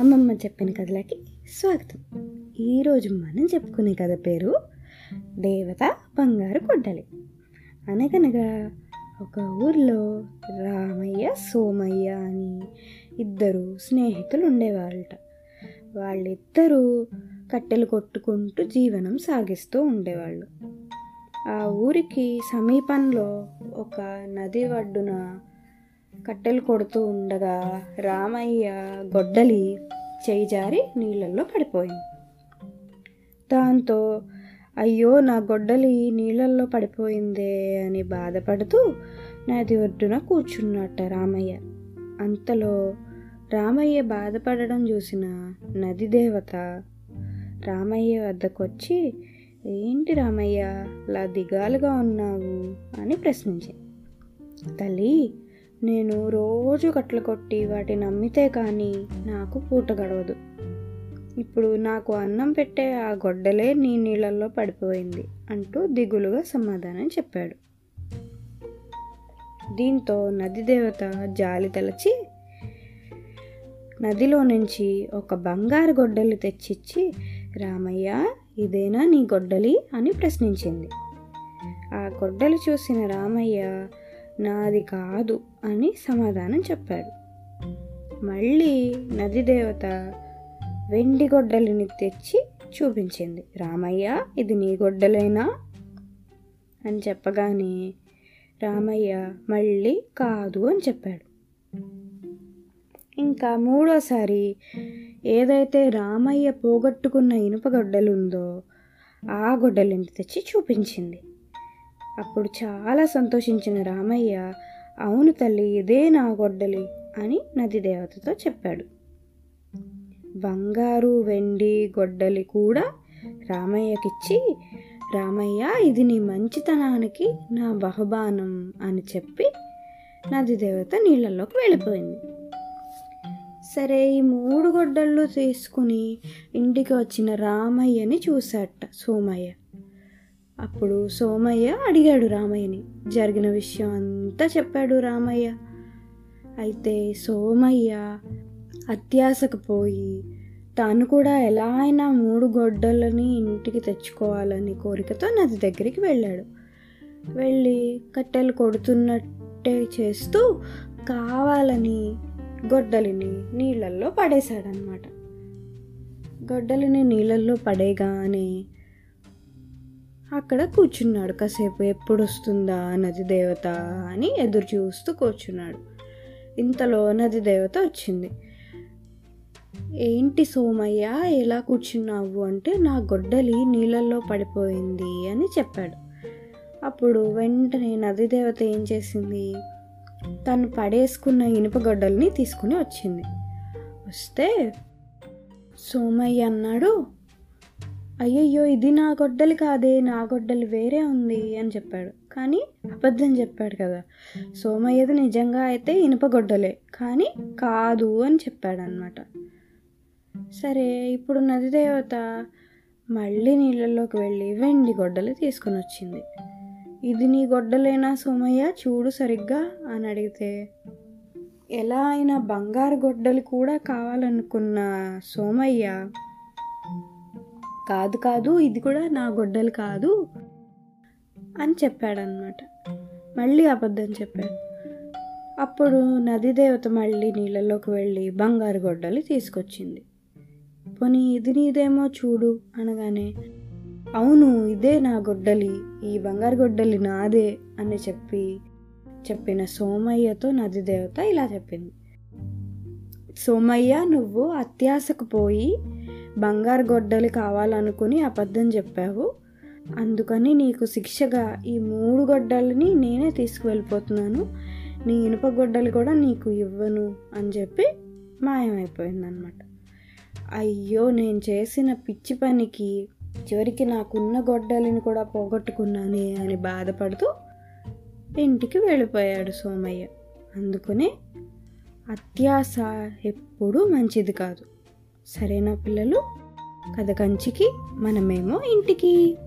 అమ్మమ్మ చెప్పిన కథలకి స్వాగతం. ఈరోజు మనం చెప్పుకునే కథ పేరు దేవత బంగారు కొడ్డలి అనగనగా ఒక ఊర్లో రామయ్య సోమయ్య అని ఇద్దరు స్నేహితులు ఉండేవాళ్ళట. వాళ్ళిద్దరూ కట్టెలు కొట్టుకుంటూ జీవనం సాగిస్తూ ఉండేవాళ్ళు. ఆ ఊరికి సమీపంలో ఒక నది ఒడ్డున కట్టెలు కొడుతూ ఉండగా రామయ్య గొడ్డలి చేయి జారి నీళ్ళల్లో పడిపోయింది దాంతో అయ్యో నా గొడ్డలి నీళ్ళల్లో పడిపోయిందే అని బాధపడుతూ నది ఒడ్డున కూర్చున్నట్ట రామయ్య. అంతలో రామయ్య బాధపడడం చూసిన నది దేవత రామయ్య వద్దకు వచ్చి ఏంటి రామయ్య ఇలా దిగాలుగా ఉన్నావు? అని ప్రశ్నించింది. తల్లి నేను రోజు కట్టలు కొట్టి వాటిని అమ్మితే కానీ నాకు పూట గడవదు. ఇప్పుడు నాకు అన్నం పెట్టే ఆ గొడ్డలే నీ నీళ్ళల్లో పడిపోయింది అంటూ దిగులుగా సమాధానం చెప్పాడు. దీంతో నది దేవత జాలి తలచి నదిలో నుంచి ఒక బంగారు గొడ్డలి తెచ్చిచ్చి రామయ్య ఇదేనా నీ గొడ్డలి? అని ప్రశ్నించింది. ఆ గొడ్డలు చూసిన రామయ్య నాది కాదు అని సమాధానం చెప్పాడు. మళ్ళీ నది దేవత వెండి గొడ్డలిని తెచ్చి చూపించింది. రామయ్య ఇది నీ గొడ్డలేనా? అని చెప్పగానే రామయ్య మళ్ళీ కాదు అని చెప్పాడు. ఇంకా మూడోసారి ఏదైతే రామయ్య పోగొట్టుకున్న ఇనుప గొడ్డలు ఉందో ఆ గొడ్డలిని తెచ్చి చూపించింది. అప్పుడు చాలా సంతోషించిన రామయ్య అవును తల్లి ఇదే నా గొడ్డలి అని నది దేవతతో చెప్పాడు. బంగారు వెండి గొడ్డలి కూడా రామయ్యకిచ్చి రామయ్య ఇది నీ మంచితనానికి నా బహుబానం అని చెప్పి నది దేవత నీళ్ళలోకి వెళ్ళిపోయింది. సరే ఈ మూడు గొడ్డళ్ళు తీసుకుని ఇంటికి వచ్చిన రామయ్యని చూశాట సోమయ్య. అప్పుడు సోమయ్య అడిగాడు రామయ్యని. జరిగిన విషయం అంతా చెప్పాడు రామయ్య. అయితే సోమయ్య అత్యాశకు పోయి తాను కూడా ఎలా అయినా మూడు గొడ్డలని ఇంటికి తెచ్చుకోవాలని కోరికతో నది దగ్గరికి వెళ్ళాడు. వెళ్ళి కట్టెలు కొడుతున్నట్టే చేస్తూ కావాలని గొడ్డలిని నీళ్ళల్లో పడేశాడనమాట గొడ్డలిని నీళ్ళల్లో పడేగానే అక్కడ కూర్చున్నాడు కాసేపు. ఎప్పుడు వస్తుందా నది దేవత అని ఎదురు చూస్తూ కూర్చున్నాడు. ఇంతలో నది దేవత వచ్చింది. ఏంటి సోమయ్య ఎలా కూర్చున్నావు అంటే నా గొడ్డలి నీళ్ళల్లో పడిపోయింది అని చెప్పాడు. అప్పుడు వెంటనే నది దేవత ఏం చేసింది? తను పడేసుకున్న ఇనుప గొడ్డల్ని తీసుకుని వచ్చింది. వస్తే సోమయ్య అన్నాడు అయ్యయ్యో ఇది నా గొడ్డలి కాదే నా గొడ్డలి వేరే ఉంది అని చెప్పాడు. కానీ అబద్ధం చెప్పాడు కదా. సోమయ్యది నిజంగా అయితే ఇనుప గొడ్డలే కానీ కాదు అని చెప్పాడు అనమాట సరే ఇప్పుడు నది దేవత మళ్ళీ నీళ్ళలోకి వెళ్ళి వెండి గొడ్డలి తీసుకొని వచ్చింది. ఇది నీ గొడ్డలేనా సోమయ్య? చూడు సరిగ్గా అని అడిగితే ఎలా అయినా బంగారు గొడ్డలి కూడా కావాలనుకున్న సోమయ్య కాదు కాదు ఇది కూడా నా గొడ్డలు కాదు అని చెప్పాడనమాట మళ్ళీ అబద్ధం చెప్పాడు. అప్పుడు నది దేవత మళ్ళీ నీళ్ళలోకి వెళ్ళి బంగారు గొడ్డలి తీసుకొచ్చింది. పోనీ ఇది నీదేమో చూడు అనగానే అవును ఇదే నా గొడ్డలి ఈ బంగారు గొడ్డలి నాదే అని చెప్పి చెప్పిన సోమయ్యతో నది దేవత ఇలా చెప్పింది. సోమయ్య నువ్వు అత్యాశకు పోయి బంగారు గొడ్డలి కావాలనుకుని అబద్ధం చెప్పావు. అందుకని నీకు శిక్షగా ఈ మూడు గొడ్డలిని నేనే తీసుకువెళ్ళిపోతున్నాను. నీ ఇనుప గొడ్డలు కూడా నీకు ఇవ్వను అని చెప్పి మాయమైపోయిందనమాట అయ్యో నేను చేసిన పిచ్చి పనికి చివరికి నాకున్న గొడ్డలిని కూడా పోగొట్టుకున్నానే అని బాధపడుతూ ఇంటికి వెళ్ళిపోయాడు సోమయ్య. అందుకనే అత్యాశ ఎప్పుడూ మంచిది కాదు. సరేనా పిల్లలు? కథ కంచికి మనమేమో ఇంటికి.